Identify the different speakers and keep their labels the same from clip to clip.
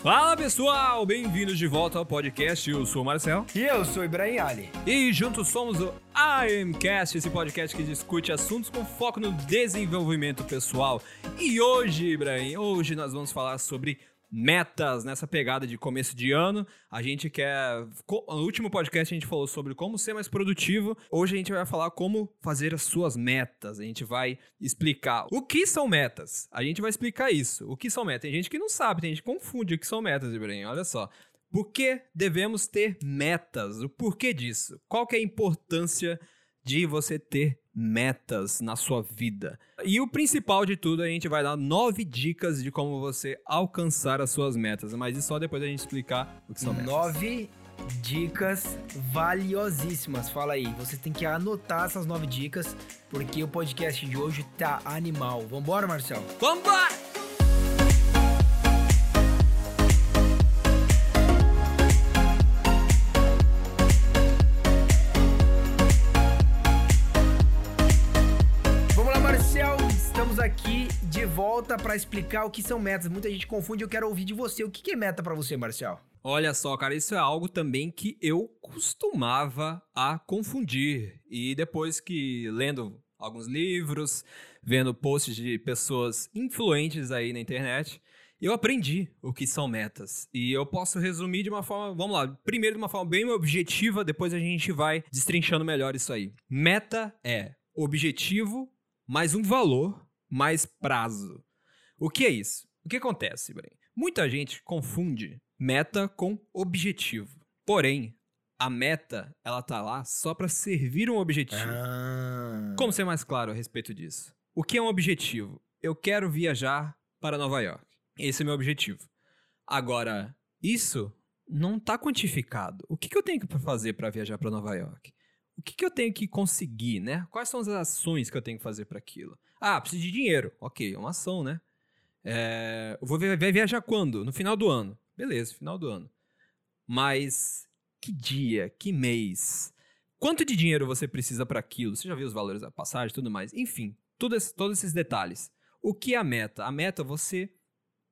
Speaker 1: Fala pessoal, bem-vindos de volta ao podcast. Eu sou o Marcel.
Speaker 2: E eu sou o Ibrahim Ali.
Speaker 1: E juntos somos o IMCast, esse podcast que discute assuntos com foco no desenvolvimento pessoal. E hoje, Ibrahim, hoje nós vamos falar sobre metas nessa pegada de começo de ano. A gente quer. No último podcast a gente falou sobre como ser mais produtivo. Hoje a gente vai falar como fazer as suas metas. A gente vai explicar o que são metas. A gente vai explicar isso. O que são metas? Tem gente que não sabe, tem gente que confunde o que são metas, Ibrahim. Olha só. Por que devemos ter metas? O porquê disso? Qual que é a importância de você ter metas na sua vida. E o principal de tudo, a gente vai dar nove dicas de como você alcançar as suas metas. Mas isso só depois a gente explicar o que são metas.
Speaker 2: Nove dicas valiosíssimas. Fala aí, você tem que anotar essas nove dicas, porque o podcast de hoje tá animal. Vambora, Marcel?
Speaker 1: Vambora!
Speaker 2: Volta para explicar o que são metas. Muita gente confunde, eu quero ouvir de você. O que é meta para você, Marcial?
Speaker 1: Olha só, cara, isso é algo também que eu costumava a confundir. E depois que lendo alguns livros, vendo posts de pessoas influentes aí na internet, eu aprendi o que são metas. E eu posso resumir de uma forma, vamos lá, primeiro de uma forma bem objetiva, depois a gente vai destrinchando melhor isso aí. Meta é objetivo mais um valor mais prazo. O que é isso? O que acontece, Ibrahim? Muita gente confunde meta com objetivo. Porém, a meta, ela tá lá só para servir um objetivo. Ah. Como ser mais claro a respeito disso? O que é um objetivo? Eu quero viajar para Nova York. Esse é o meu objetivo. Agora, isso não está quantificado. O que, que eu tenho que fazer para viajar para Nova York? O que, que eu tenho que conseguir, né? Quais são as ações que eu tenho que fazer para aquilo? Ah, preciso de dinheiro. Ok, é uma ação, né? É, vou vai viajar quando? No final do ano. Beleza, final do ano. Mas que dia, que mês? Quanto de dinheiro você precisa para aquilo? Você já viu os valores da passagem e tudo mais? Enfim, esse, todos esses detalhes. O que é a meta? A meta você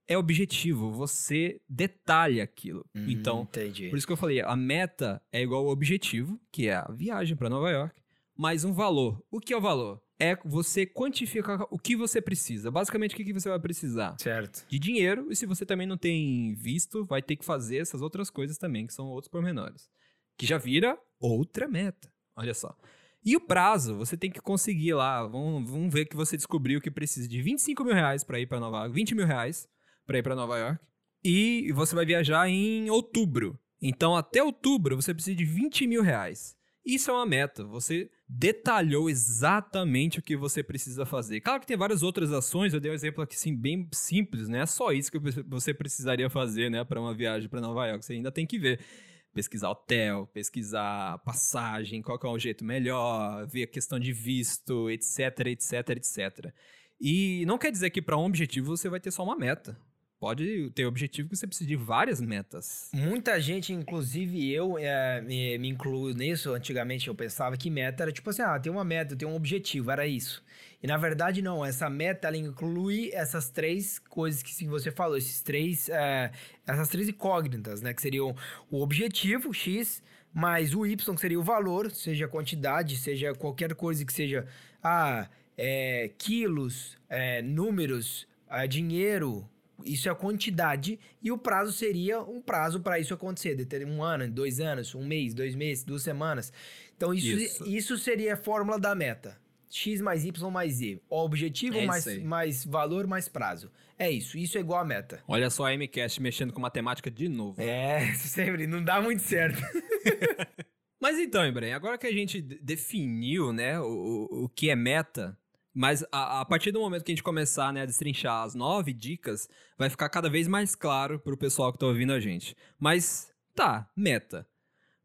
Speaker 1: é objetivo, você detalha aquilo. Uhum, então, entendi. por isso que eu falei, a meta é igual ao objetivo, que é a viagem para Nova York, mais um valor. O que é o valor? É você quantificar o que você precisa. Basicamente, o que você vai precisar?
Speaker 2: Certo.
Speaker 1: De dinheiro, e se você também não tem visto, vai ter que fazer essas outras coisas também, que são outros pormenores. Que já vira outra meta. Olha só. E o prazo, você tem que conseguir lá. Vamos, vamos ver que você descobriu que precisa de 25 mil reais para ir para Nova York, 20 mil reais para ir para Nova York. E você vai viajar em outubro. Então, até outubro, você precisa de 20 mil reais. Isso é uma meta. Você detalhou exatamente o que você precisa fazer. Claro que tem várias outras ações, eu dei um exemplo aqui assim, bem simples, né? É só isso que você precisaria fazer, né, para uma viagem para Nova York. Você ainda tem que ver pesquisar hotel, pesquisar passagem, qual é o jeito melhor, ver a questão de visto, etc, etc, etc. E não quer dizer que para um objetivo você vai ter só uma meta pode ter objetivo que você precisa de várias metas.
Speaker 2: Muita gente, inclusive eu, é, me, me incluo nisso. Antigamente eu pensava que meta era tipo assim, ah, tem uma meta, tem um objetivo, era isso. E na verdade não, essa meta ela inclui essas três coisas que você falou, esses três, é, essas três incógnitas, né? Que seriam o objetivo, X, mais o Y, que seria o valor, seja quantidade, seja qualquer coisa que seja, ah, é, quilos, é, números, é, dinheiro, isso é a quantidade e o prazo seria um prazo para isso acontecer, de ter um ano, dois anos, um mês, dois meses, duas semanas. Então isso, isso. isso seria a fórmula da meta. X mais Y mais Z. O objetivo é mais, mais valor mais prazo. É isso. Isso é igual a meta.
Speaker 1: Olha só a MCast mexendo com matemática de novo.
Speaker 2: É, sempre. Não dá muito certo.
Speaker 1: Mas então, Ibrahim, agora que a gente definiu né, o, o que é meta, mas a, a, partir do momento que a gente começar né, a destrinchar as nove dicas, vai ficar cada vez mais claro para o pessoal que está ouvindo a gente. Mas tá, meta.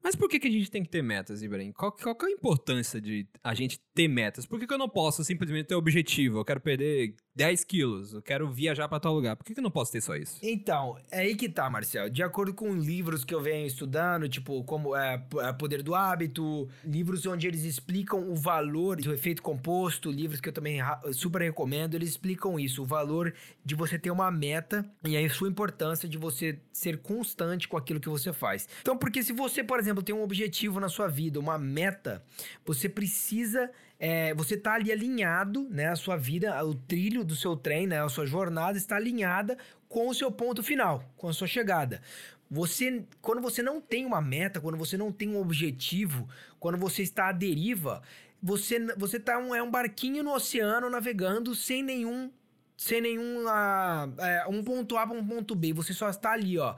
Speaker 1: Mas por que, que a gente tem que ter metas, Ibrahim? Qual, qual que é a importância de a gente ter metas? Por que, que eu não posso simplesmente ter objetivo? Eu quero perder 10 quilos, eu quero viajar para tal lugar. Por que, que eu não posso ter só isso?
Speaker 2: Então, é aí que tá, Marcel. De acordo com livros que eu venho estudando, tipo, como é, é Poder do Hábito, livros onde eles explicam o valor do efeito composto, livros que eu também super recomendo, eles explicam isso, o valor de você ter uma meta e a sua importância de você ser constante com aquilo que você faz. Então, porque se você, por exemplo, exemplo, tem um objetivo na sua vida, uma meta, você precisa. É, você tá ali alinhado, né? A sua vida, o trilho do seu trem, né? A sua jornada está alinhada com o seu ponto final, com a sua chegada. Você, quando você não tem uma meta, quando você não tem um objetivo, quando você está à deriva, você, você tá um, é um barquinho no oceano navegando sem nenhum sem nenhum uh, é, um ponto A para um ponto B. Você só está ali, ó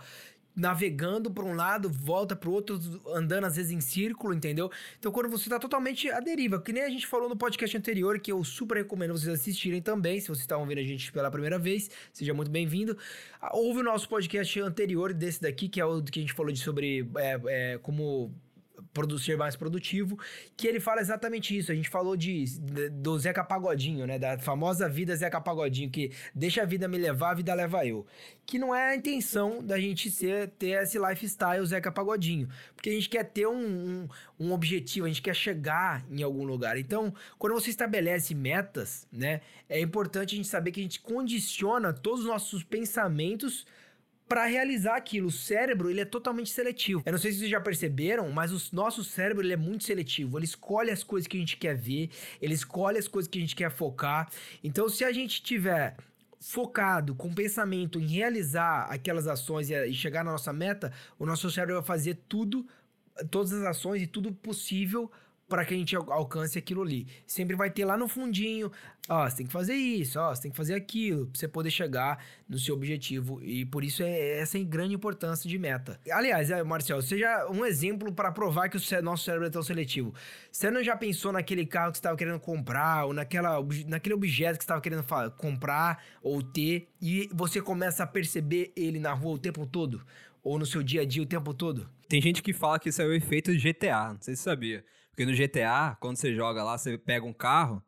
Speaker 2: navegando para um lado, volta para o outro, andando às vezes em círculo, entendeu? Então quando você está totalmente à deriva, que nem a gente falou no podcast anterior, que eu super recomendo vocês assistirem também, se vocês estão ouvindo a gente pela primeira vez, seja muito bem-vindo. Houve o nosso podcast anterior desse daqui, que é o que a gente falou de sobre é, é, como ser mais produtivo, que ele fala exatamente isso. A gente falou de, de, do Zeca Pagodinho, né? Da famosa vida Zeca Pagodinho, que deixa a vida me levar, a vida leva eu. Que não é a intenção da gente ser, ter esse lifestyle Zeca Pagodinho. Porque a gente quer ter um, um, um objetivo, a gente quer chegar em algum lugar. Então, quando você estabelece metas, né? É importante a gente saber que a gente condiciona todos os nossos pensamentos para realizar aquilo. O cérebro, ele é totalmente seletivo. Eu não sei se vocês já perceberam, mas o nosso cérebro, ele é muito seletivo. Ele escolhe as coisas que a gente quer ver, ele escolhe as coisas que a gente quer focar. Então, se a gente tiver focado com pensamento em realizar aquelas ações e chegar na nossa meta, o nosso cérebro vai fazer tudo, todas as ações e tudo possível para que a gente alcance aquilo ali. Sempre vai ter lá no fundinho, ó, você tem que fazer isso, ó, você tem que fazer aquilo, pra você poder chegar no seu objetivo. E por isso é essa é grande importância de meta. Aliás, é, Marcel, seja um exemplo para provar que o nosso cérebro é tão seletivo. Você não já pensou naquele carro que você estava querendo comprar, ou naquela, naquele objeto que você estava querendo comprar ou ter, e você começa a perceber ele na rua o tempo todo? Ou no seu dia a dia o tempo todo?
Speaker 1: Tem gente que fala que isso é o efeito GTA, não sei se você sabia. Porque no GTA, quando você joga lá, você pega um carro,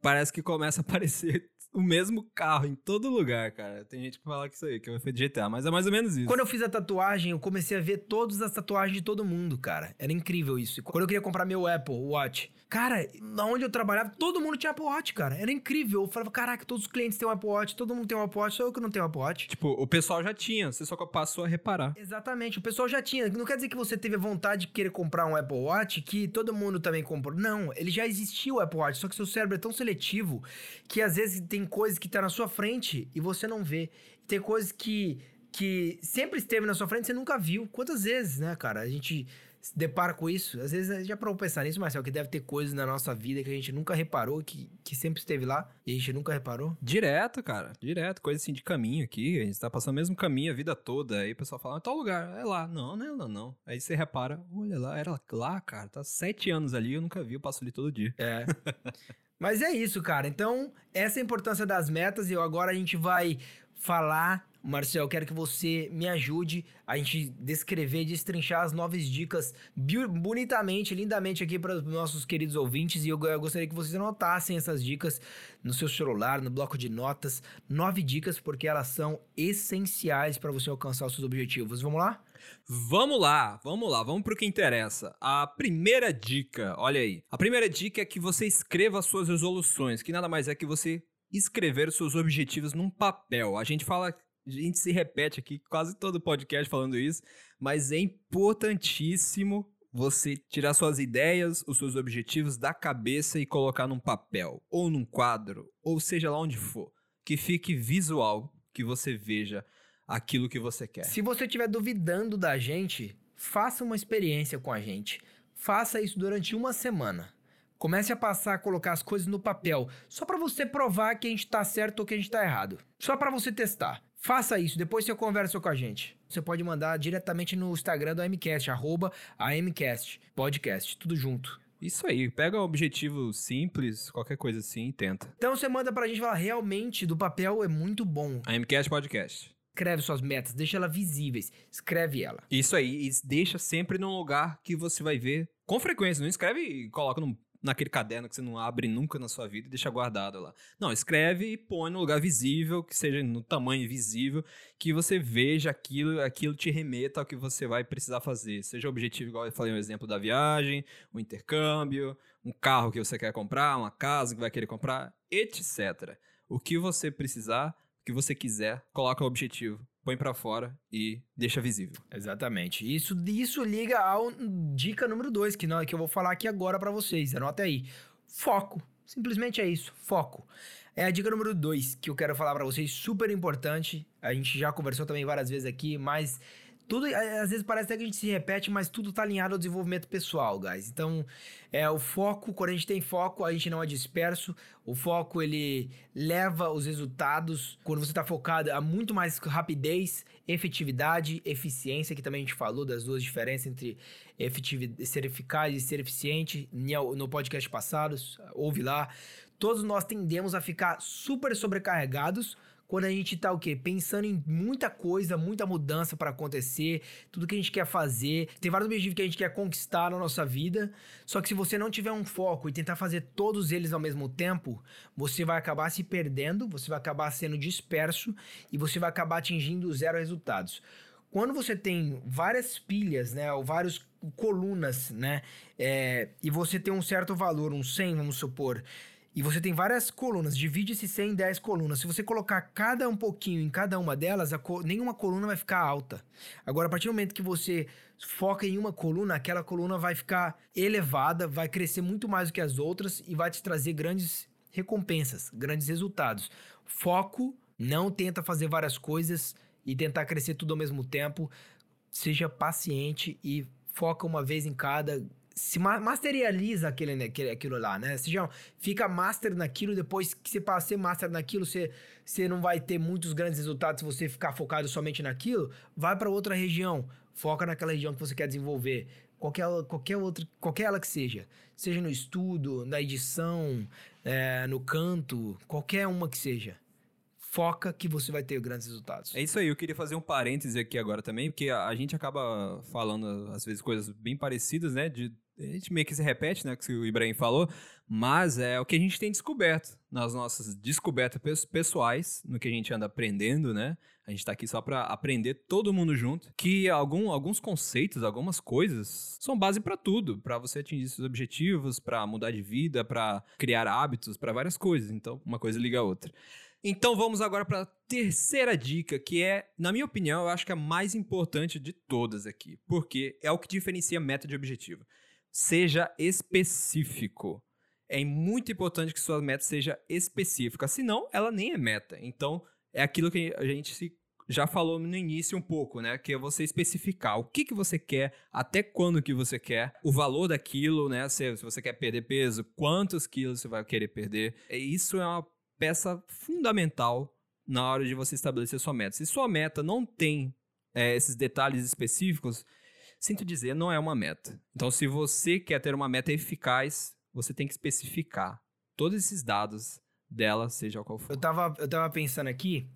Speaker 1: parece que começa a aparecer o mesmo carro em todo lugar, cara. Tem gente que fala que isso aí, que é o efeito GTA, mas é mais ou menos isso.
Speaker 2: Quando eu fiz a tatuagem, eu comecei a ver todas as tatuagens de todo mundo, cara. Era incrível isso. Quando eu queria comprar meu Apple Watch, Cara, onde eu trabalhava, todo mundo tinha Apple Watch, cara. Era incrível. Eu falava, caraca, todos os clientes têm um Apple Watch, todo mundo tem um Apple Watch, só eu que não tenho um Apple Watch.
Speaker 1: Tipo, o pessoal já tinha, você só passou a reparar.
Speaker 2: Exatamente, o pessoal já tinha. Não quer dizer que você teve a vontade de querer comprar um Apple Watch que todo mundo também comprou. Não, ele já existia o Apple Watch, só que seu cérebro é tão seletivo que às vezes tem coisas que tá na sua frente e você não vê. Tem coisas que que sempre esteve na sua frente e você nunca viu. Quantas vezes, né, cara? A gente se depara com isso. Às vezes já para pensar nisso, Marcelo, que deve ter coisas na nossa vida que a gente nunca reparou, que, que sempre esteve lá e a gente nunca reparou.
Speaker 1: Direto, cara. Direto. Coisa assim de caminho aqui. A gente tá passando o mesmo caminho a vida toda. Aí o pessoal fala, tal lugar, é lá. Não, não é lá, não. Aí você repara, olha lá, era lá, cara. Tá sete anos ali, eu nunca vi, eu passo ali todo dia.
Speaker 2: É. Mas é isso, cara. Então, essa é a importância das metas e agora a gente vai falar Marcel, quero que você me ajude a gente descrever, destrinchar as novas dicas bonitamente, lindamente aqui para os nossos queridos ouvintes. E eu, eu gostaria que vocês anotassem essas dicas no seu celular, no bloco de notas. Nove dicas, porque elas são essenciais para você alcançar os seus objetivos. Vamos lá?
Speaker 1: Vamos lá, vamos lá, vamos para o que interessa. A primeira dica, olha aí. A primeira dica é que você escreva as suas resoluções, que nada mais é que você escrever os seus objetivos num papel. A gente fala a gente se repete aqui quase todo podcast falando isso, mas é importantíssimo você tirar suas ideias, os seus objetivos da cabeça e colocar num papel, ou num quadro, ou seja lá onde for, que fique visual, que você veja aquilo que você quer.
Speaker 2: Se você estiver duvidando da gente, faça uma experiência com a gente. Faça isso durante uma semana. Comece a passar a colocar as coisas no papel, só para você provar que a gente tá certo ou que a gente tá errado. Só para você testar. Faça isso, depois você conversa com a gente. Você pode mandar diretamente no Instagram do AMCast, arroba AMCast, podcast, tudo junto.
Speaker 1: Isso aí, pega um objetivo simples, qualquer coisa assim e tenta.
Speaker 2: Então você manda pra gente falar, realmente, do papel é muito bom.
Speaker 1: AMCast Podcast.
Speaker 2: Escreve suas metas, deixa elas visíveis, escreve ela.
Speaker 1: Isso aí, e deixa sempre num lugar que você vai ver com frequência. Não escreve e coloca num naquele caderno que você não abre nunca na sua vida e deixa guardado lá. Não, escreve e põe no lugar visível, que seja no tamanho visível, que você veja aquilo, aquilo te remeta ao que você vai precisar fazer. Seja objetivo, igual eu falei, um exemplo da viagem, um intercâmbio, um carro que você quer comprar, uma casa que vai querer comprar, etc. O que você precisar, o que você quiser, coloca o objetivo põe para fora e deixa visível.
Speaker 2: Exatamente. Isso, isso liga ao dica número 2 que, que eu vou falar aqui agora para vocês. Anota aí. Foco. Simplesmente é isso. Foco. É a dica número 2 que eu quero falar para vocês, super importante. A gente já conversou também várias vezes aqui, mas tudo, às vezes parece até que a gente se repete, mas tudo tá alinhado ao desenvolvimento pessoal, guys. Então, é o foco, quando a gente tem foco, a gente não é disperso. O foco, ele leva os resultados, quando você tá focado, a muito mais rapidez, efetividade, eficiência, que também a gente falou das duas diferenças entre ser eficaz e ser eficiente no podcast passado, ouve lá. Todos nós tendemos a ficar super sobrecarregados quando a gente tá o quê? Pensando em muita coisa, muita mudança para acontecer, tudo que a gente quer fazer. Tem vários objetivos que a gente quer conquistar na nossa vida. Só que se você não tiver um foco e tentar fazer todos eles ao mesmo tempo, você vai acabar se perdendo, você vai acabar sendo disperso e você vai acabar atingindo zero resultados. Quando você tem várias pilhas, né, ou várias colunas, né, é, e você tem um certo valor, um 100, vamos supor, e você tem várias colunas, divide esse 100 em 10 colunas. Se você colocar cada um pouquinho em cada uma delas, co nenhuma coluna vai ficar alta. Agora, a partir do momento que você foca em uma coluna, aquela coluna vai ficar elevada, vai crescer muito mais do que as outras e vai te trazer grandes recompensas, grandes resultados. Foco, não tenta fazer várias coisas e tentar crescer tudo ao mesmo tempo. Seja paciente e foca uma vez em cada, se masterializa aquele, né, aquele, aquilo lá, né? Você já fica master naquilo, depois que você passa a ser master naquilo, você, você não vai ter muitos grandes resultados se você ficar focado somente naquilo. Vai para outra região, foca naquela região que você quer desenvolver. Qualquer, qualquer outra, qualquer ela que seja. Seja no estudo, na edição, é, no canto, qualquer uma que seja foca que você vai ter grandes resultados.
Speaker 1: É isso aí, eu queria fazer um parêntese aqui agora também, porque a, a gente acaba falando, às vezes, coisas bem parecidas, né? De, a gente meio que se repete, né? Que o Ibrahim falou, mas é o que a gente tem descoberto nas nossas descobertas pessoais, no que a gente anda aprendendo, né? A gente tá aqui só para aprender todo mundo junto, que algum, alguns conceitos, algumas coisas são base para tudo, para você atingir seus objetivos, para mudar de vida, para criar hábitos, para várias coisas. Então, uma coisa liga a outra. Então vamos agora para a terceira dica, que é, na minha opinião, eu acho que é a mais importante de todas aqui, porque é o que diferencia meta de objetivo. Seja específico. É muito importante que sua meta seja específica, senão ela nem é meta. Então, é aquilo que a gente já falou no início um pouco, né? Que é você especificar o que, que você quer, até quando que você quer, o valor daquilo, né? Se, se você quer perder peso, quantos quilos você vai querer perder. Isso é uma peça fundamental na hora de você estabelecer sua meta. Se sua meta não tem é, esses detalhes específicos, sinto dizer, não é uma meta. Então, se você quer ter uma meta eficaz, você tem que especificar todos esses dados dela, seja qual for.
Speaker 2: Eu tava, eu tava pensando aqui,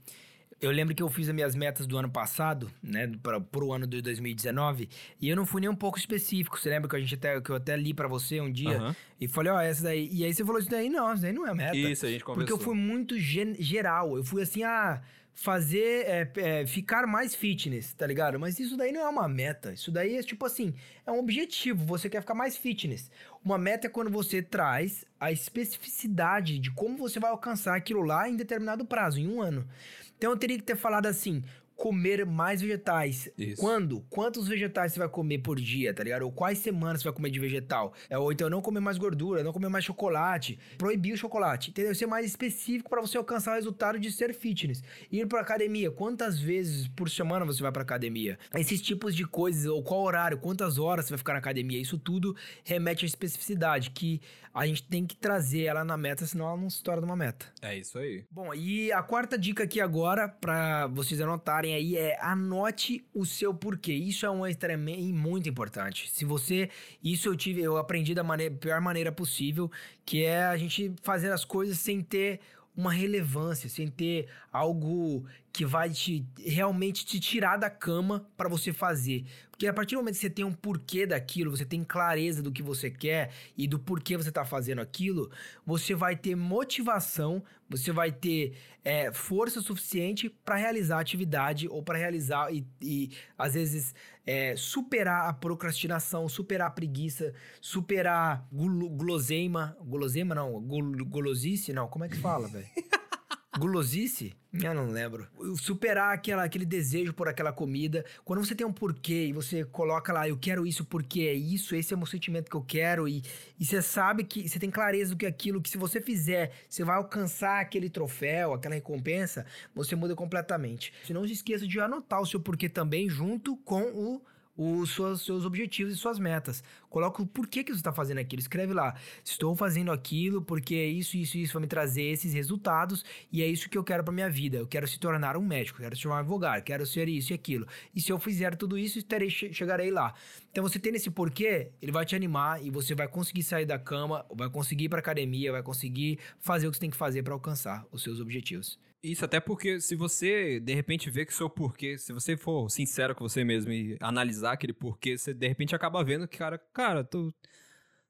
Speaker 2: eu lembro que eu fiz as minhas metas do ano passado, né, para o ano de 2019, e eu não fui nem um pouco específico. Você lembra que a gente até que eu até li para você um dia uhum. e falei, ó, oh, essa daí. E aí você falou isso daí, não, isso daí não é meta.
Speaker 1: Isso, a gente conversou.
Speaker 2: Porque eu fui muito geral. Eu fui assim, ah, fazer é, é, ficar mais fitness, tá ligado? Mas isso daí não é uma meta. Isso daí é tipo assim, é um objetivo. Você quer ficar mais fitness. Uma meta é quando você traz a especificidade de como você vai alcançar aquilo lá em determinado prazo, em um ano. Então eu teria que ter falado assim: comer mais vegetais. Isso. Quando? Quantos vegetais você vai comer por dia, tá ligado? Ou quais semanas você vai comer de vegetal? É, ou então não comer mais gordura, não comer mais chocolate, proibir o chocolate, entendeu? Ser mais específico para você alcançar o resultado de ser fitness. Ir pra academia, quantas vezes por semana você vai pra academia? Esses tipos de coisas, ou qual horário, quantas horas você vai ficar na academia, isso tudo remete à especificidade, que a gente tem que trazer ela na meta, senão ela não se torna uma meta.
Speaker 1: É isso aí.
Speaker 2: Bom, e a quarta dica aqui agora, para vocês anotarem aí, é anote o seu porquê. Isso é um extremamente muito importante. Se você. Isso eu tive, eu aprendi da maneira, pior maneira possível, que é a gente fazer as coisas sem ter uma relevância, sem ter algo que vai te realmente te tirar da cama para você fazer. Porque a partir do momento que você tem um porquê daquilo, você tem clareza do que você quer e do porquê você tá fazendo aquilo, você vai ter motivação, você vai ter é, força suficiente para realizar a atividade ou para realizar e, e, às vezes é, superar a procrastinação, superar a preguiça, superar gulo, guloseima, guloseima não, gulosice, não, como é que fala, velho? Gulosice? Eu não lembro. Superar aquela, aquele desejo por aquela comida. Quando você tem um porquê e você coloca lá, eu quero isso porque é isso, esse é o meu sentimento que eu quero, e, e você sabe que você tem clareza do que é aquilo, que se você fizer, você vai alcançar aquele troféu, aquela recompensa, você muda completamente. Se não se esqueça de anotar o seu porquê também junto com o os seus, objetivos e suas metas. Coloca o porquê que você está fazendo aquilo. Escreve lá. Estou fazendo aquilo porque isso, isso, isso vai me trazer esses resultados e é isso que eu quero para minha vida. Eu quero se tornar um médico, quero ser um advogado, quero ser isso e aquilo. E se eu fizer tudo isso, estarei, chegarei lá. Então você tendo esse porquê, ele vai te animar e você vai conseguir sair da cama, vai conseguir ir para academia, vai conseguir fazer o que você tem que fazer para alcançar os seus objetivos.
Speaker 1: Isso, até porque se você de repente vê que seu porquê, se você for sincero com você mesmo e analisar aquele porquê, você de repente acaba vendo que, cara, cara, tu.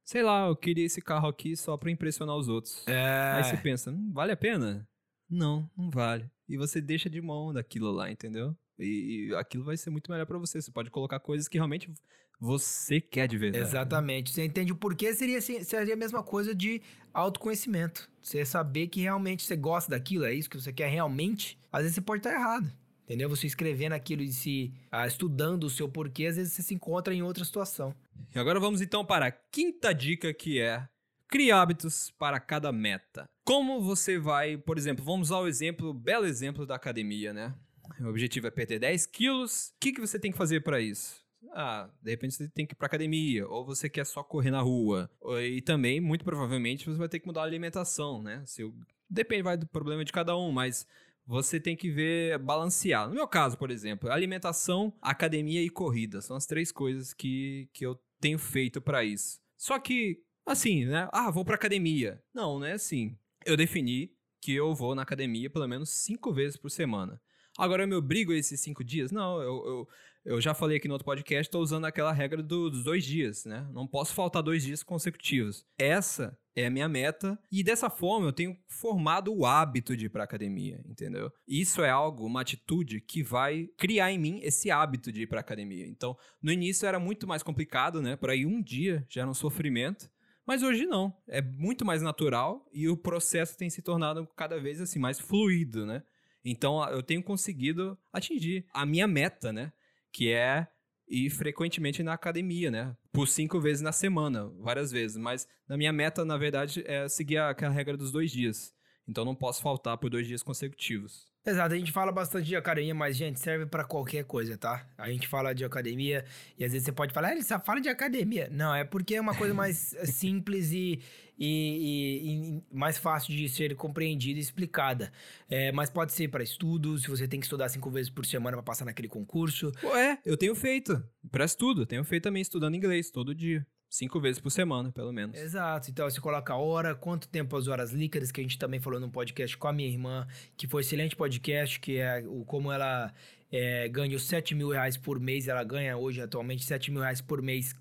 Speaker 1: Sei lá, eu queria esse carro aqui só pra impressionar os outros. É. Aí você pensa, hum, vale a pena? Não, não vale. E você deixa de mão daquilo lá, entendeu? E, e aquilo vai ser muito melhor para você. Você pode colocar coisas que realmente você quer de verdade.
Speaker 2: Exatamente. Você entende o porquê, seria, seria a mesma coisa de autoconhecimento. Você saber que realmente você gosta daquilo, é isso que você quer realmente. Às vezes você pode estar errado. Entendeu? Você escrevendo aquilo e se ah, estudando o seu porquê, às vezes você se encontra em outra situação.
Speaker 1: E agora vamos então para a quinta dica que é Crie hábitos para cada meta. Como você vai, por exemplo, vamos usar o exemplo, belo exemplo da academia, né? O objetivo é perder 10 quilos. O que, que você tem que fazer para isso? Ah, de repente você tem que ir pra academia, ou você quer só correr na rua. E também, muito provavelmente, você vai ter que mudar a alimentação, né? Se Depende, vai do problema de cada um, mas você tem que ver, balancear. No meu caso, por exemplo, alimentação, academia e corrida. São as três coisas que, que eu tenho feito para isso. Só que, assim, né? Ah, vou pra academia. Não, não é assim. Eu defini que eu vou na academia pelo menos cinco vezes por semana. Agora eu me obrigo a esses cinco dias? Não, eu, eu, eu já falei aqui no outro podcast, estou usando aquela regra do, dos dois dias, né? Não posso faltar dois dias consecutivos. Essa é a minha meta e dessa forma eu tenho formado o hábito de ir para academia, entendeu? Isso é algo, uma atitude que vai criar em mim esse hábito de ir para academia. Então, no início era muito mais complicado, né? Por aí um dia já era um sofrimento. Mas hoje não, é muito mais natural e o processo tem se tornado cada vez assim mais fluido, né? Então eu tenho conseguido atingir a minha meta, né? que é ir frequentemente na academia, né? Por cinco vezes na semana, várias vezes. Mas na minha meta, na verdade, é seguir aquela regra dos dois dias. Então não posso faltar por dois dias consecutivos.
Speaker 2: Exato, a gente fala bastante de academia, mas, gente, serve para qualquer coisa, tá? A gente fala de academia e às vezes você pode falar, ah, ele só fala de academia. Não, é porque é uma coisa mais eh, simples e, e, e, e, mais fácil de ser compreendida e explicada. É, mas pode ser para estudo, se você tem que estudar cinco vezes por semana para passar naquele concurso.
Speaker 1: Ué, eu tenho feito. Para estudo, tenho feito também estudando inglês todo dia. Cinco vezes por semana, pelo menos.
Speaker 2: Exato. Então, você coloca a hora, quanto tempo as horas líquidas, que a gente também falou num podcast com a minha irmã, que foi excelente podcast, que é o como ela é, ganha os 7 mil reais por mês. Ela ganha hoje, atualmente, 7 mil reais por mês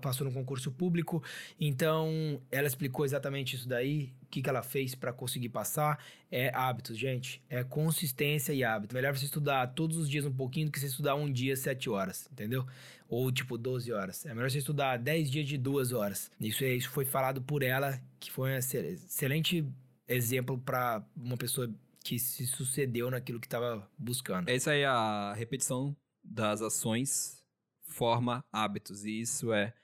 Speaker 2: passou no concurso público. Então, ela explicou exatamente isso daí, o que, que ela fez para conseguir passar. É hábitos, gente. É consistência e hábito. Melhor você estudar todos os dias um pouquinho do que você estudar um dia, sete horas, entendeu? Ou tipo 12 horas. É melhor você estudar 10 dias de duas horas. Isso, é, isso foi falado por ela, que foi um excelente exemplo para uma pessoa que se sucedeu naquilo que estava buscando.
Speaker 1: É isso aí, a repetição das ações forma hábitos, e isso é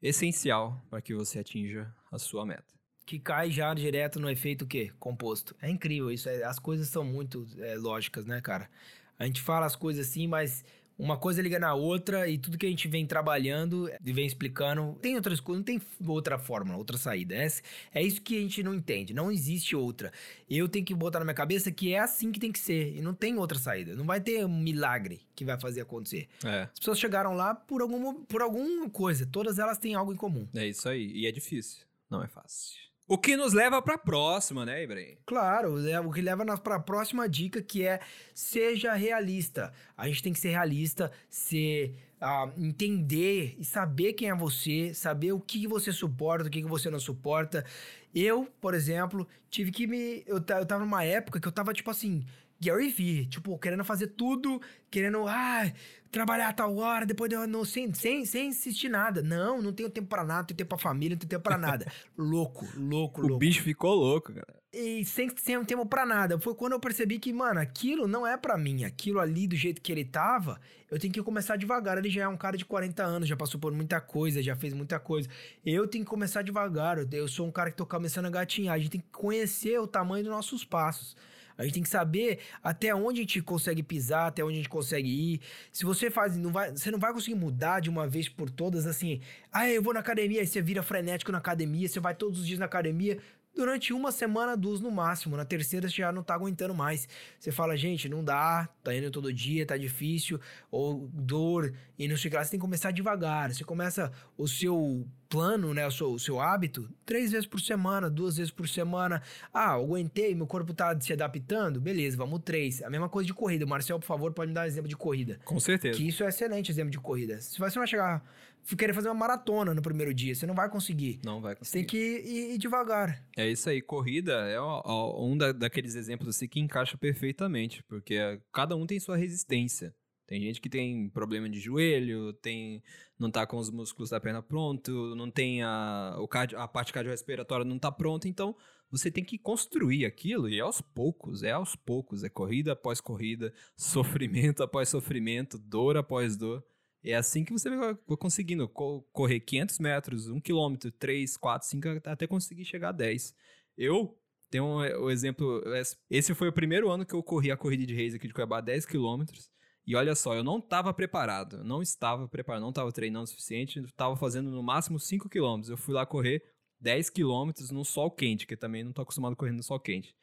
Speaker 1: essencial para que você atinja a sua meta.
Speaker 2: Que cai já direto no efeito quê? Composto. É incrível isso, é, as coisas são muito é, lógicas, né, cara? A gente fala as coisas assim, mas uma coisa liga na outra e tudo que a gente vem trabalhando e vem explicando, tem outras coisas, não tem outra fórmula, outra saída. É, é isso que a gente não entende, não existe outra. Eu tenho que botar na minha cabeça que é assim que tem que ser e não tem outra saída. Não vai ter um milagre que vai fazer acontecer. É. As pessoas chegaram lá por, alguma, por alguma coisa, todas elas têm algo em comum.
Speaker 1: É isso aí, e é difícil, não é fácil. O que nos leva para a próxima, né, Ibrahim?
Speaker 2: Claro, é o que leva para a próxima dica, que é seja realista. A gente tem que ser realista, ser uh, entender e saber quem é você, saber o que você suporta, o que você não suporta. Eu, por exemplo, tive que me. Eu, eu tava numa época que eu tava, tipo assim, Gary Vee, tipo, querendo fazer tudo, querendo, ah, trabalhar a tal hora, depois eu não, sem, sem, sem insistir nada. Não, não tenho tempo para nada, não tenho tempo pra família, não tenho tempo pra nada. louco, louco, louco.
Speaker 1: O bicho ficou louco, cara.
Speaker 2: E sem, sem tempo para nada. Foi quando eu percebi que, mano, aquilo não é para mim. Aquilo ali, do jeito que ele tava, eu tenho que começar devagar. Ele já é um cara de 40 anos, já passou por muita coisa, já fez muita coisa. Eu tenho que começar devagar. Eu sou um cara que tô começando a gatinhar. A gente tem que conhecer o tamanho dos nossos passos. A gente tem que saber até onde a gente consegue pisar, até onde a gente consegue ir. Se você faz, não vai, você não vai conseguir mudar de uma vez por todas assim. Ah, eu vou na academia, aí você vira frenético na academia, você vai todos os dias na academia durante uma semana, duas no máximo. Na terceira você já não tá aguentando mais. Você fala, gente, não dá, tá indo todo dia, tá difícil, ou dor, e não sei o que lá. Você tem que começar devagar. Você começa o seu plano, né, o seu, o seu hábito, três vezes por semana, duas vezes por semana. Ah, aguentei, meu corpo tá se adaptando, beleza, vamos três. A mesma coisa de corrida. Marcel, por favor, pode me dar um exemplo de corrida.
Speaker 1: Com certeza.
Speaker 2: Que isso é excelente exemplo de corrida. Se você vai chegar querer fazer uma maratona no primeiro dia. Você não vai conseguir.
Speaker 1: Não vai conseguir.
Speaker 2: Você tem que ir, ir devagar.
Speaker 1: É isso aí. Corrida é um da, daqueles exemplos assim que encaixa perfeitamente, porque cada um tem sua resistência. Tem gente que tem problema de joelho, tem não tá com os músculos da perna pronto, não tem a, o cardio, a parte cardiorrespiratória não tá pronta, então você tem que construir aquilo e é aos poucos, é aos poucos, é corrida após corrida, sofrimento após sofrimento, dor após dor. É assim que você vai conseguindo correr 500 metros, 1 km, 3, 4, 5, até conseguir chegar a 10. Eu tenho um, um exemplo. Esse foi o primeiro ano que eu corri a corrida de reis aqui de Cuiabá, 10 km. E olha só, eu não estava preparado. Não estava preparado, não estava treinando o suficiente. Estava fazendo no máximo 5 km. Eu fui lá correr 10 km no sol quente, que também não estou acostumado a correr no sol quente.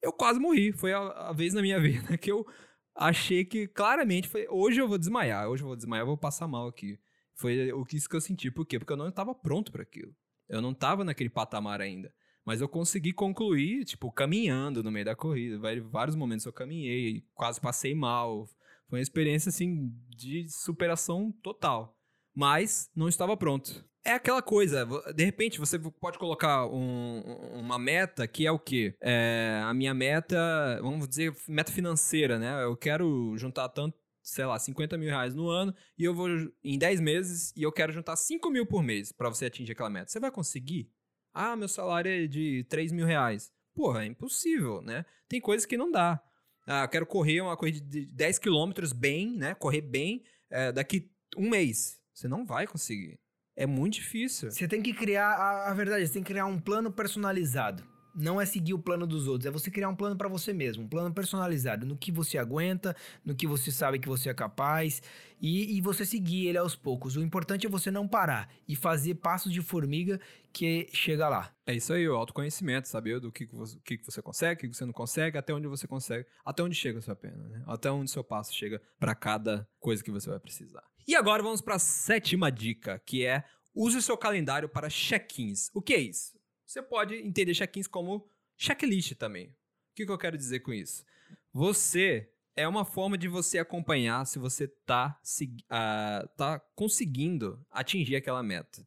Speaker 1: Eu quase morri. Foi a, a vez na minha vida que eu achei que claramente foi. Hoje eu vou desmaiar, hoje eu vou desmaiar, eu vou passar mal aqui. Foi o que isso que eu senti. Por quê? Porque eu não estava pronto para aquilo. Eu não estava naquele patamar ainda. Mas eu consegui concluir, tipo, caminhando no meio da corrida. Vários momentos eu caminhei, quase passei mal. Foi uma experiência, assim, de superação total. Mas não estava pronto. É aquela coisa, de repente você pode colocar um, uma meta que é o quê? É, a minha meta, vamos dizer, meta financeira, né? Eu quero juntar tanto, sei lá, 50 mil reais no ano e eu vou em 10 meses e eu quero juntar 5 mil por mês para você atingir aquela meta. Você vai conseguir? Ah, meu salário é de 3 mil reais. Porra, é impossível, né? Tem coisas que não dá. Ah, eu quero correr uma corrida de 10 quilômetros bem, né? Correr bem é, daqui um mês. Você não vai conseguir. É muito difícil.
Speaker 2: Você tem que criar, a, a verdade, você tem que criar um plano personalizado. Não é seguir o plano dos outros, é você criar um plano para você mesmo, um plano personalizado, no que você aguenta, no que você sabe que você é capaz e, e, você seguir ele aos poucos. O importante é você não parar e fazer passos de formiga que chega lá.
Speaker 1: É isso aí, o autoconhecimento, saber do que, você, que você consegue, o que você não consegue, até onde você consegue, até onde chega a sua pena, né? Até onde seu passo chega para cada coisa que você vai precisar. E agora vamos para a sétima dica, que é use seu calendário para check-ins. O que é isso? Você pode entender check-ins como checklist também. O que, que eu quero dizer com isso? Você é uma forma de você acompanhar se você está uh, tá conseguindo atingir aquela meta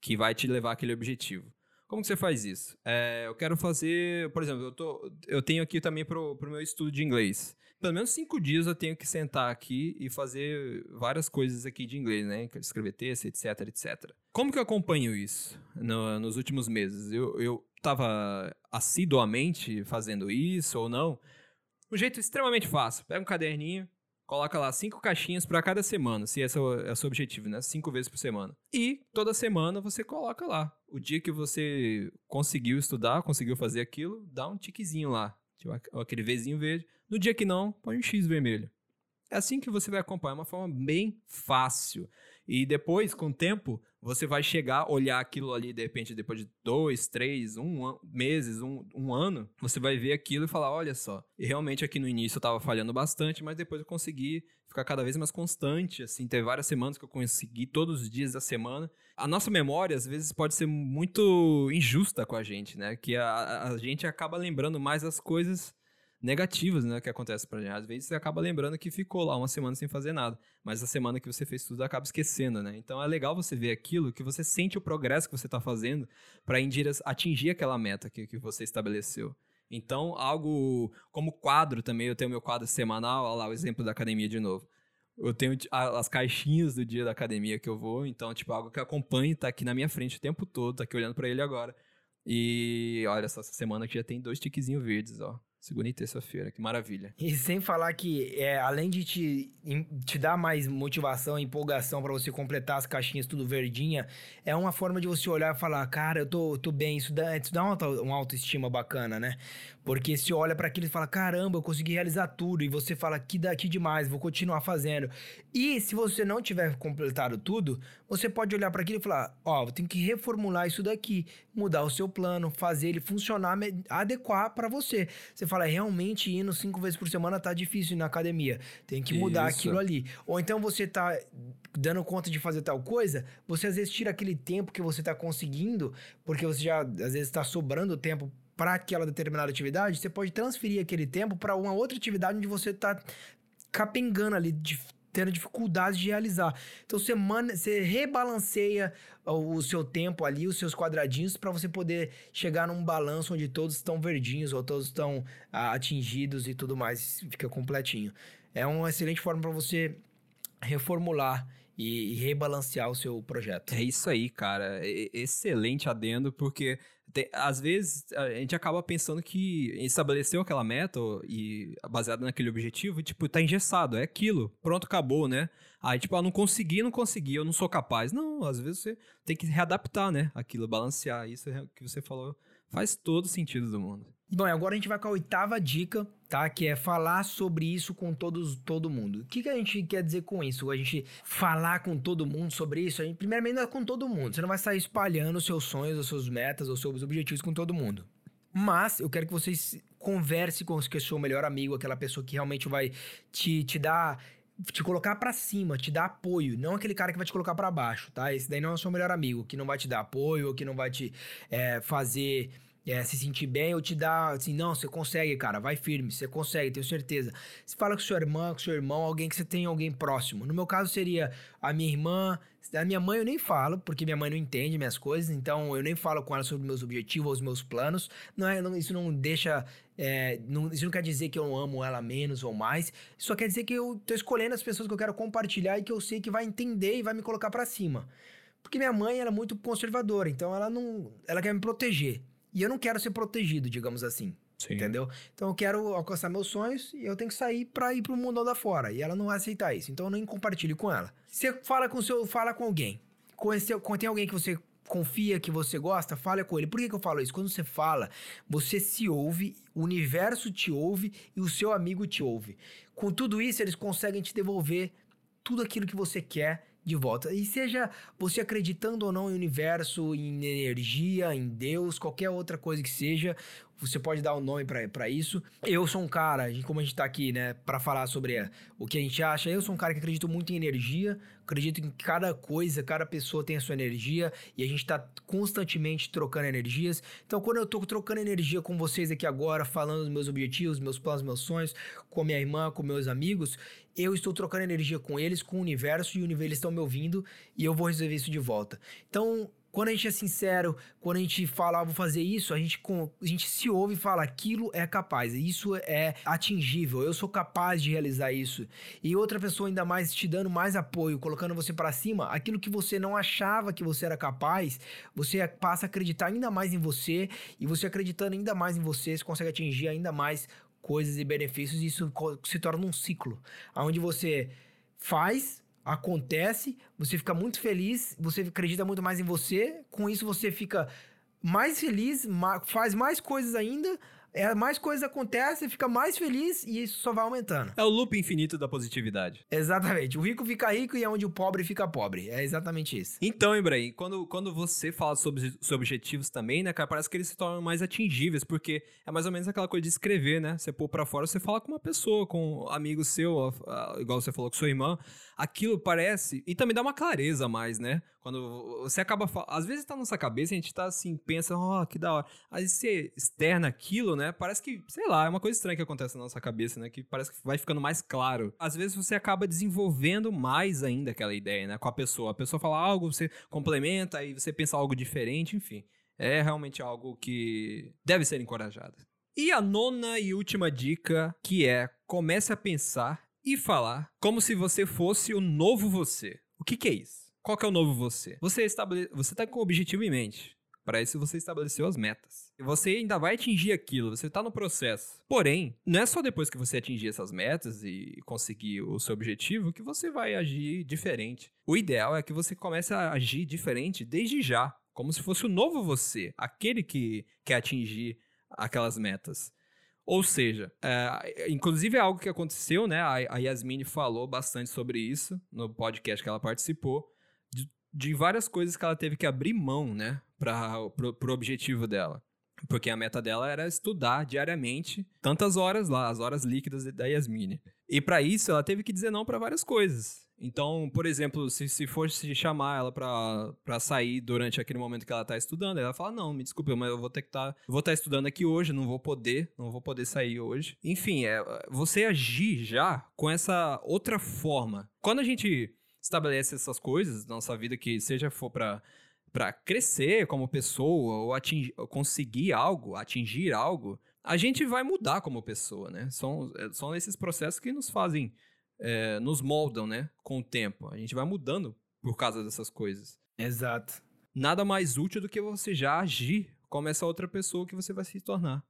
Speaker 1: que vai te levar àquele objetivo. Como que você faz isso? É, eu quero fazer, por exemplo, eu, tô, eu tenho aqui também para o meu estudo de inglês pelo menos cinco dias eu tenho que sentar aqui e fazer várias coisas aqui de inglês, né? Escrever texto, etc, etc. Como que eu acompanho isso no, nos últimos meses? Eu, eu tava assiduamente fazendo isso ou não? Um jeito extremamente fácil. Pega um caderninho, coloca lá cinco caixinhas para cada semana, se esse é o, é o seu objetivo, né? Cinco vezes por semana. E toda semana você coloca lá. O dia que você conseguiu estudar, conseguiu fazer aquilo, dá um tiquezinho lá. Tipo, aquele Vzinho verde. No dia que não, põe um X vermelho. É assim que você vai acompanhar, é uma forma bem fácil. E depois, com o tempo, você vai chegar, olhar aquilo ali, de repente, depois de dois, três, um an meses, um, um ano, você vai ver aquilo e falar: olha só. E realmente aqui no início eu tava falhando bastante, mas depois eu consegui ficar cada vez mais constante. Assim, teve várias semanas que eu consegui, todos os dias da semana. A nossa memória, às vezes, pode ser muito injusta com a gente, né? Que a, a gente acaba lembrando mais as coisas negativas, né, que acontece pra gente. Às vezes você acaba lembrando que ficou lá uma semana sem fazer nada, mas a semana que você fez tudo acaba esquecendo, né? Então é legal você ver aquilo, que você sente o progresso que você tá fazendo para atingir aquela meta que, que você estabeleceu. Então, algo como quadro também, eu tenho meu quadro semanal, olha lá o exemplo da academia de novo. Eu tenho as caixinhas do dia da academia que eu vou, então, tipo, algo que acompanha, tá aqui na minha frente o tempo todo, tá aqui olhando para ele agora. E olha só, essa semana aqui já tem dois tiquezinhos verdes, ó. Segunda e terça-feira, que maravilha.
Speaker 2: E sem falar que, é, além de te, te dar mais motivação, empolgação para você completar as caixinhas tudo verdinha, é uma forma de você olhar e falar, cara, eu tô, tô bem, isso dá, isso dá uma, uma autoestima bacana, né? Porque se olha para aquilo e fala, caramba, eu consegui realizar tudo, e você fala, que daqui demais, vou continuar fazendo. E se você não tiver completado tudo, você pode olhar para aquilo e falar, ó, oh, tenho que reformular isso daqui, mudar o seu plano, fazer ele funcionar, adequar para você. Você fala, realmente indo cinco vezes por semana tá difícil na academia, tem que mudar isso. aquilo ali. Ou então você tá dando conta de fazer tal coisa, você às vezes tira aquele tempo que você tá conseguindo, porque você já às vezes está sobrando tempo para aquela determinada atividade, você pode transferir aquele tempo para uma outra atividade onde você está capengando ali, tendo dificuldade de realizar. Então você, man, você rebalanceia o, o seu tempo ali, os seus quadradinhos, para você poder chegar num balanço onde todos estão verdinhos ou todos estão ah, atingidos e tudo mais, fica completinho. É uma excelente forma para você reformular e, e, rebalancear o seu projeto.
Speaker 1: É isso aí, cara. Excelente adendo, porque tem, às vezes a gente acaba pensando que estabeleceu aquela meta e baseado naquele objetivo, e, tipo, tá engessado, é aquilo, pronto, acabou, né? Aí, tipo, ah, não consegui, não consegui, eu não sou capaz. Não, às vezes você tem que readaptar, né? Aquilo, balancear. Isso é que você falou faz todo sentido do mundo.
Speaker 2: Bom, agora a gente vai com a oitava dica, tá? Que é falar sobre isso com todos, todo mundo. O que, que a gente quer dizer com isso? A gente falar com todo mundo sobre isso? A gente, primeiramente, não é com todo mundo. Você não vai sair espalhando os seus sonhos, os seus metas, os seus objetivos com todo mundo. Mas eu quero que vocês conversem com o seu melhor amigo, aquela pessoa que realmente vai te, te dar te colocar para cima, te dar apoio, não aquele cara que vai te colocar para baixo, tá? Esse daí não é o seu melhor amigo, que não vai te dar apoio, que não vai te é, fazer é, se sentir bem ou te dar assim, não, você consegue, cara, vai firme, você consegue, tenho certeza. Você fala com sua irmã, com seu irmão, alguém que você tem alguém próximo. No meu caso seria a minha irmã, a minha mãe eu nem falo, porque minha mãe não entende minhas coisas, então eu nem falo com ela sobre meus objetivos, os meus planos. Não é, não, isso não deixa, é, não, isso não quer dizer que eu amo ela menos ou mais. Só quer dizer que eu tô escolhendo as pessoas que eu quero compartilhar e que eu sei que vai entender e vai me colocar para cima. Porque minha mãe ela é muito conservadora, então ela não, ela quer me proteger. E eu não quero ser protegido, digamos assim. Sim. Entendeu? Então eu quero alcançar meus sonhos e eu tenho que sair para ir pro mundo da fora. E ela não vai aceitar isso. Então eu nem compartilho com ela. Você fala com seu, fala com alguém. Conheceu, tem alguém que você confia, que você gosta, fala com ele. Por que, que eu falo isso? Quando você fala, você se ouve, o universo te ouve e o seu amigo te ouve. Com tudo isso, eles conseguem te devolver tudo aquilo que você quer de volta. E seja você acreditando ou não em universo, em energia, em Deus, qualquer outra coisa que seja, você pode dar um nome para isso. Eu sou um cara, como a gente tá aqui, né, para falar sobre o que a gente acha, eu sou um cara que acredito muito em energia, acredito em cada coisa, cada pessoa tem a sua energia e a gente tá constantemente trocando energias. Então, quando eu tô trocando energia com vocês aqui agora, falando dos meus objetivos, meus planos, meus sonhos, com minha irmã, com meus amigos, eu estou trocando energia com eles, com o universo e o universo estão me ouvindo e eu vou resolver isso de volta. Então, quando a gente é sincero, quando a gente fala, ah, vou fazer isso, a gente, a gente se ouve e fala, aquilo é capaz, isso é atingível, eu sou capaz de realizar isso. E outra pessoa ainda mais te dando mais apoio, colocando você para cima, aquilo que você não achava que você era capaz, você passa a acreditar ainda mais em você, e você acreditando ainda mais em você, você consegue atingir ainda mais coisas e benefícios, e isso se torna um ciclo, onde você faz acontece, você fica muito feliz, você acredita muito mais em você, com isso você fica mais feliz, faz mais coisas ainda, É, mais coisas acontecem, fica mais feliz e isso só vai aumentando.
Speaker 1: É o loop infinito da positividade.
Speaker 2: Exatamente. O rico fica rico e é onde o pobre fica pobre. É exatamente isso.
Speaker 1: Então, Ibrahim, quando, quando você fala sobre, sobre objetivos também, né, cara, parece que eles se tornam mais atingíveis, porque é mais ou menos aquela coisa de escrever, né? Você pôr pra fora, você fala com uma pessoa, com um amigo seu, igual você falou com sua irmã, aquilo parece. E também dá uma clareza a mais, né? Quando você acaba. Às vezes tá na nossa cabeça, a gente tá assim, pensa, ó, oh, que da hora. Aí você externa aquilo, né? Parece que, sei lá, é uma coisa estranha que acontece na nossa cabeça, né? Que parece que vai ficando mais claro. Às vezes você acaba desenvolvendo mais ainda aquela ideia, né? Com a pessoa. A pessoa fala algo, você complementa, aí você pensa algo diferente, enfim. É realmente algo que deve ser encorajado. E a nona e última dica, que é comece a pensar e falar como se você fosse o novo você. O que, que é isso? Qual que é o novo você? Você estabele... você tá com o objetivo em mente. Para isso você estabeleceu as metas. E você ainda vai atingir aquilo, você está no processo. Porém, não é só depois que você atingir essas metas e conseguir o seu objetivo que você vai agir diferente. O ideal é que você comece a agir diferente desde já, como se fosse o novo você, aquele que quer atingir aquelas metas. Ou seja, é, inclusive é algo que aconteceu, né? A, a Yasmine falou bastante sobre isso no podcast que ela participou, de, de várias coisas que ela teve que abrir mão, né? Para o objetivo dela. Porque a meta dela era estudar diariamente tantas horas lá, as horas líquidas da Yasmine. E para isso ela teve que dizer não para várias coisas. Então, por exemplo, se, se fosse chamar ela pra, sair durante aquele momento que ela tá estudando, ela fala: Não, me desculpe, mas eu vou ter que estar. Tá, vou estar tá estudando aqui hoje, não vou poder, não vou poder sair hoje. Enfim, é você agir já com essa outra forma. Quando a gente estabelece essas coisas na nossa vida, que seja for pra para crescer como pessoa ou atingir, conseguir algo, atingir algo, a gente vai mudar como pessoa, né? São, é, são esses processos que nos fazem é, nos moldam, né? Com o tempo. A gente vai mudando por causa dessas coisas.
Speaker 2: Exato.
Speaker 1: Nada mais útil do que você já agir como essa outra pessoa que você vai se tornar.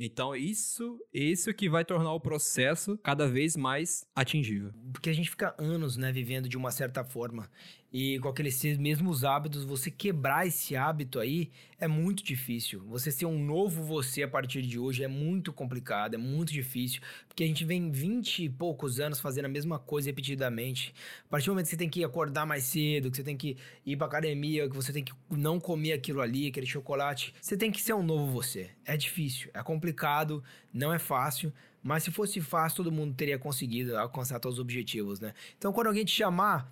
Speaker 1: Então, isso, isso que vai tornar o processo cada vez mais atingível.
Speaker 2: Porque a gente fica anos, né, vivendo de uma certa forma. E com aqueles mesmos hábitos, você quebrar esse hábito aí é muito difícil. Você ser um novo você a partir de hoje é muito complicado, é muito difícil. Porque a gente vem 20 e poucos anos fazendo a mesma coisa repetidamente. A partir do momento que você tem que acordar mais cedo, que você tem que ir pra academia, que você tem que não comer aquilo ali, aquele chocolate, você tem que ser um novo você. É difícil, é complicado, não é fácil. Mas se fosse fácil, todo mundo teria conseguido alcançar os objetivos, né? Então, quando alguém te chamar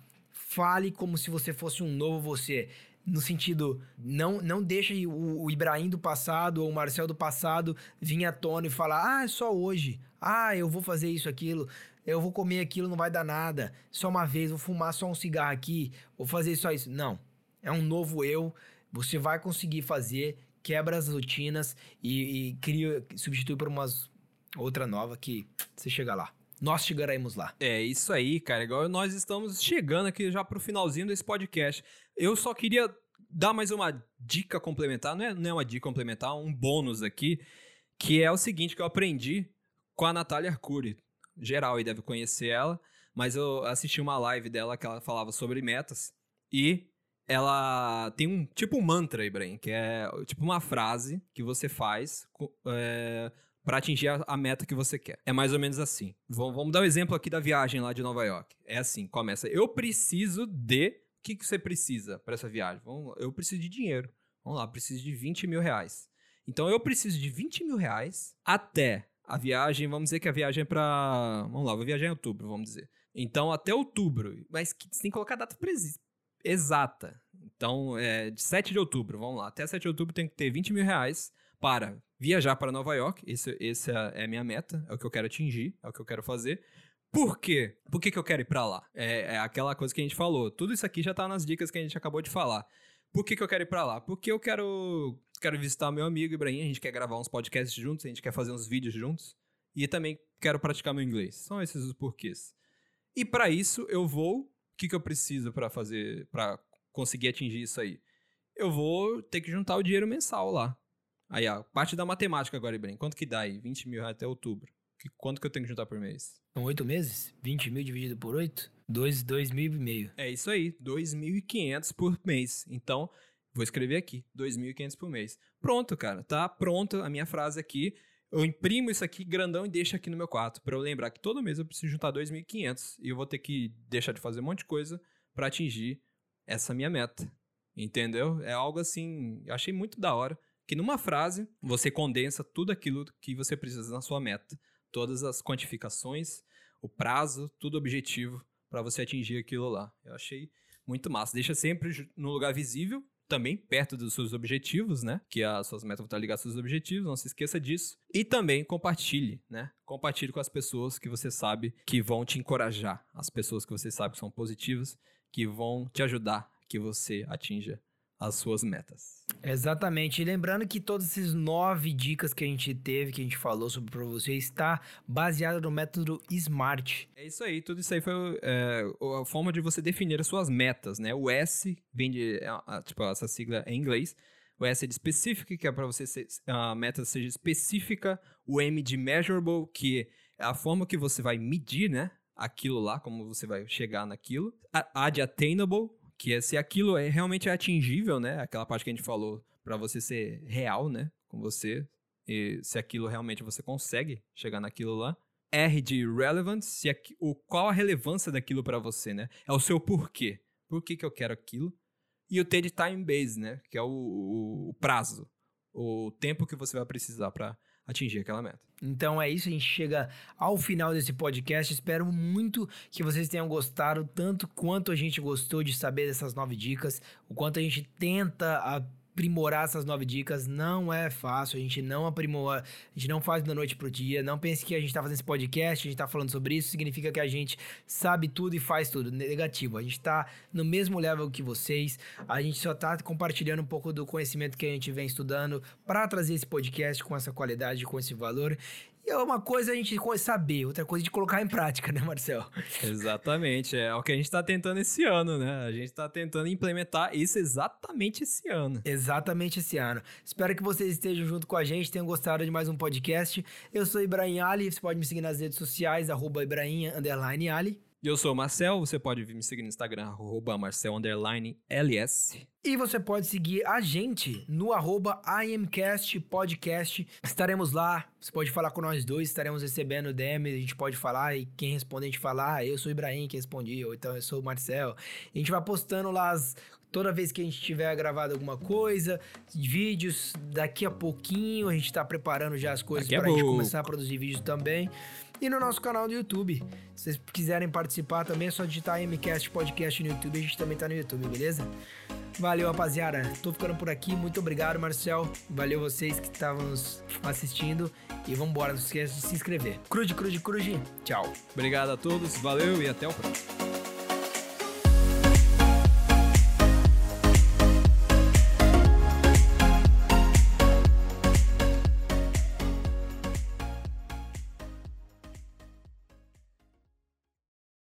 Speaker 2: fale como se você fosse um novo você. No sentido, não, não deixa o, o Ibrahim do passado ou o Marcel do passado vir à tona e falar: ah, é só hoje. Ah, eu vou fazer isso, aquilo. Eu vou comer aquilo, não vai dar nada. Só uma vez, vou fumar só um cigarro aqui. Vou fazer só isso. Não. É um novo eu. Você vai conseguir fazer, quebra as rotinas e, e cria, substitui por umas outra nova que você chega lá nós chegaremos lá.
Speaker 1: É isso aí, cara. Igual nós estamos chegando aqui já pro finalzinho desse podcast. Eu só queria dar mais uma dica complementar, não é, não é uma dica complementar, um bônus aqui, que é o seguinte que eu aprendi com a Natália Arcuri. Geral aí deve conhecer ela, mas eu assisti uma live dela que ela falava sobre metas e ela tem um tipo um mantra, Ibrahim, que é tipo uma frase que você faz é, para atingir a, a, meta que você quer. É mais ou menos assim. Vamos, vamos dar o um exemplo aqui da viagem lá de Nova York. É assim, começa. Eu preciso de. O que, que você precisa para essa viagem? Vamos, eu preciso de dinheiro. Vamos lá, preciso de 20 mil reais. Então eu preciso de 20 mil reais até a viagem. Vamos dizer que a viagem é para. Vamos lá, vou viajar em outubro, vamos dizer. Então até outubro. Mas você tem que colocar a data exata. Então, é de 7 de outubro, vamos lá. Até 7 de outubro tem que ter 20 mil reais para viajar para Nova York. Esse, esse é a minha meta, é o que eu quero atingir, é o que eu quero fazer. Por quê? Por que, que eu quero ir para lá? É, é, aquela coisa que a gente falou. Tudo isso aqui já tá nas dicas que a gente acabou de falar. Por que, que eu quero ir para lá? Porque eu quero, quero visitar meu amigo Ibrahim, a gente quer gravar uns podcasts juntos, a gente quer fazer uns vídeos juntos. E também quero praticar meu inglês. São esses os porquês. E para isso eu vou. O que, que eu preciso para fazer, para conseguir atingir isso aí? Eu vou ter que juntar o dinheiro mensal lá. Aí, ó, parte da matemática agora, Ibrahim. Quanto que dá aí? 20 mil reais até outubro. Que, quanto que eu tenho que juntar por mês?
Speaker 2: São oito meses? 20 mil dividido por oito? Dois, dois mil e meio.
Speaker 1: É isso aí, 2.500 por mês. Então, vou escrever aqui, 2.500 por mês. Pronto, cara, tá pronto a minha frase aqui. eu imprimo isso aqui grandão e deixo aqui no meu quarto, para eu lembrar que todo mês eu preciso juntar 2.500 e eu vou ter que deixar de fazer um monte de coisa para atingir essa minha meta. Entendeu? É algo assim, eu achei muito da hora, que numa frase você condensa tudo aquilo que você precisa na sua meta, todas as quantificações, o prazo, tudo objetivo para você atingir aquilo lá. Eu achei muito massa. Deixa sempre no lugar visível, também perto dos seus objetivos, né? Que as suas metas vão estar ligadas aos seus objetivos, não se esqueça disso. E também compartilhe, né? Compartilhe com as pessoas que você sabe que vão te encorajar, as pessoas que você sabe que são positivas, que vão te ajudar que você atinja as suas metas.
Speaker 2: Exatamente. E lembrando que todas essas nove dicas que a gente teve, que a gente falou sobre para você, está baseado no método SMART.
Speaker 1: É isso aí. Tudo isso aí foi é, a forma de você definir as suas metas, né? O S vem de, é, tipo, essa sigla em inglês. O S é de specific, que é para você ser, a meta seja específica. O M de measurable, que é a forma que você vai medir, né? Aquilo lá, como você vai chegar naquilo. A, a de attainable, que é se aquilo é realmente atingível, né? Aquela parte que a gente falou para você ser real, né, com você, e se aquilo realmente você consegue chegar naquilo lá. R de relevant, se aqui, o qual a relevância daquilo para você, né? É o seu porquê. Por que, que eu quero aquilo? E o T de time base, né? Que é o, o, o prazo, o tempo que você vai precisar para atingir aquela meta.
Speaker 2: Então é isso, a gente chega ao final desse podcast. Espero muito que vocês tenham gostado, tanto quanto a gente gostou de saber dessas nove dicas, o quanto a gente tenta aprimorar essas nove dicas não é fácil, a gente não aprimora, a gente não faz da noite pro dia. Não pense que a gente tá fazendo esse podcast, a gente tá falando sobre isso, significa que a gente sabe tudo e faz tudo. Negativo. A gente tá no mesmo level que vocês, a gente só tá compartilhando um pouco do conhecimento que a gente vem estudando para trazer esse podcast com essa qualidade, com esse valor. E é uma coisa a gente saber, outra coisa de colocar em prática, né, Marcel?
Speaker 1: Exatamente. É o que a gente está tentando esse ano, né? A gente está tentando implementar isso exatamente esse ano.
Speaker 2: Exatamente esse ano. Espero que vocês estejam junto com a gente, tenham gostado de mais um podcast. Eu sou Ibrahim Ali, você pode me seguir nas redes sociais, arroba Ibrahim, Ali.
Speaker 1: Eu sou o Marcel, você pode me seguir no Instagram, arroba marcel_ls.
Speaker 2: E você pode seguir a gente no arroba IMCast Podcast. Estaremos lá, você pode falar com nós dois, estaremos recebendo DM, a gente pode falar e quem responde a gente falar, ah, eu sou o Ibrahim que respondi, ou então eu sou o Marcel. A gente vai postando lá as toda vez que a gente tiver gravado alguma coisa, vídeos, daqui a pouquinho a gente tá preparando já as coisas para a gente começar a produzir vídeos também e no nosso canal do YouTube. Se vocês quiserem participar também, é só digitar MCast Podcast no YouTube. A gente também tá no YouTube, beleza? Valeu, rapaziada. Tô ficando por aqui. Muito obrigado, Marcel. Valeu vocês que estavam assistindo. E vambora, não esqueça de se inscrever. Crude, crude, crude. Tchau.
Speaker 1: Obrigado a todos. Valeu e até o próximo.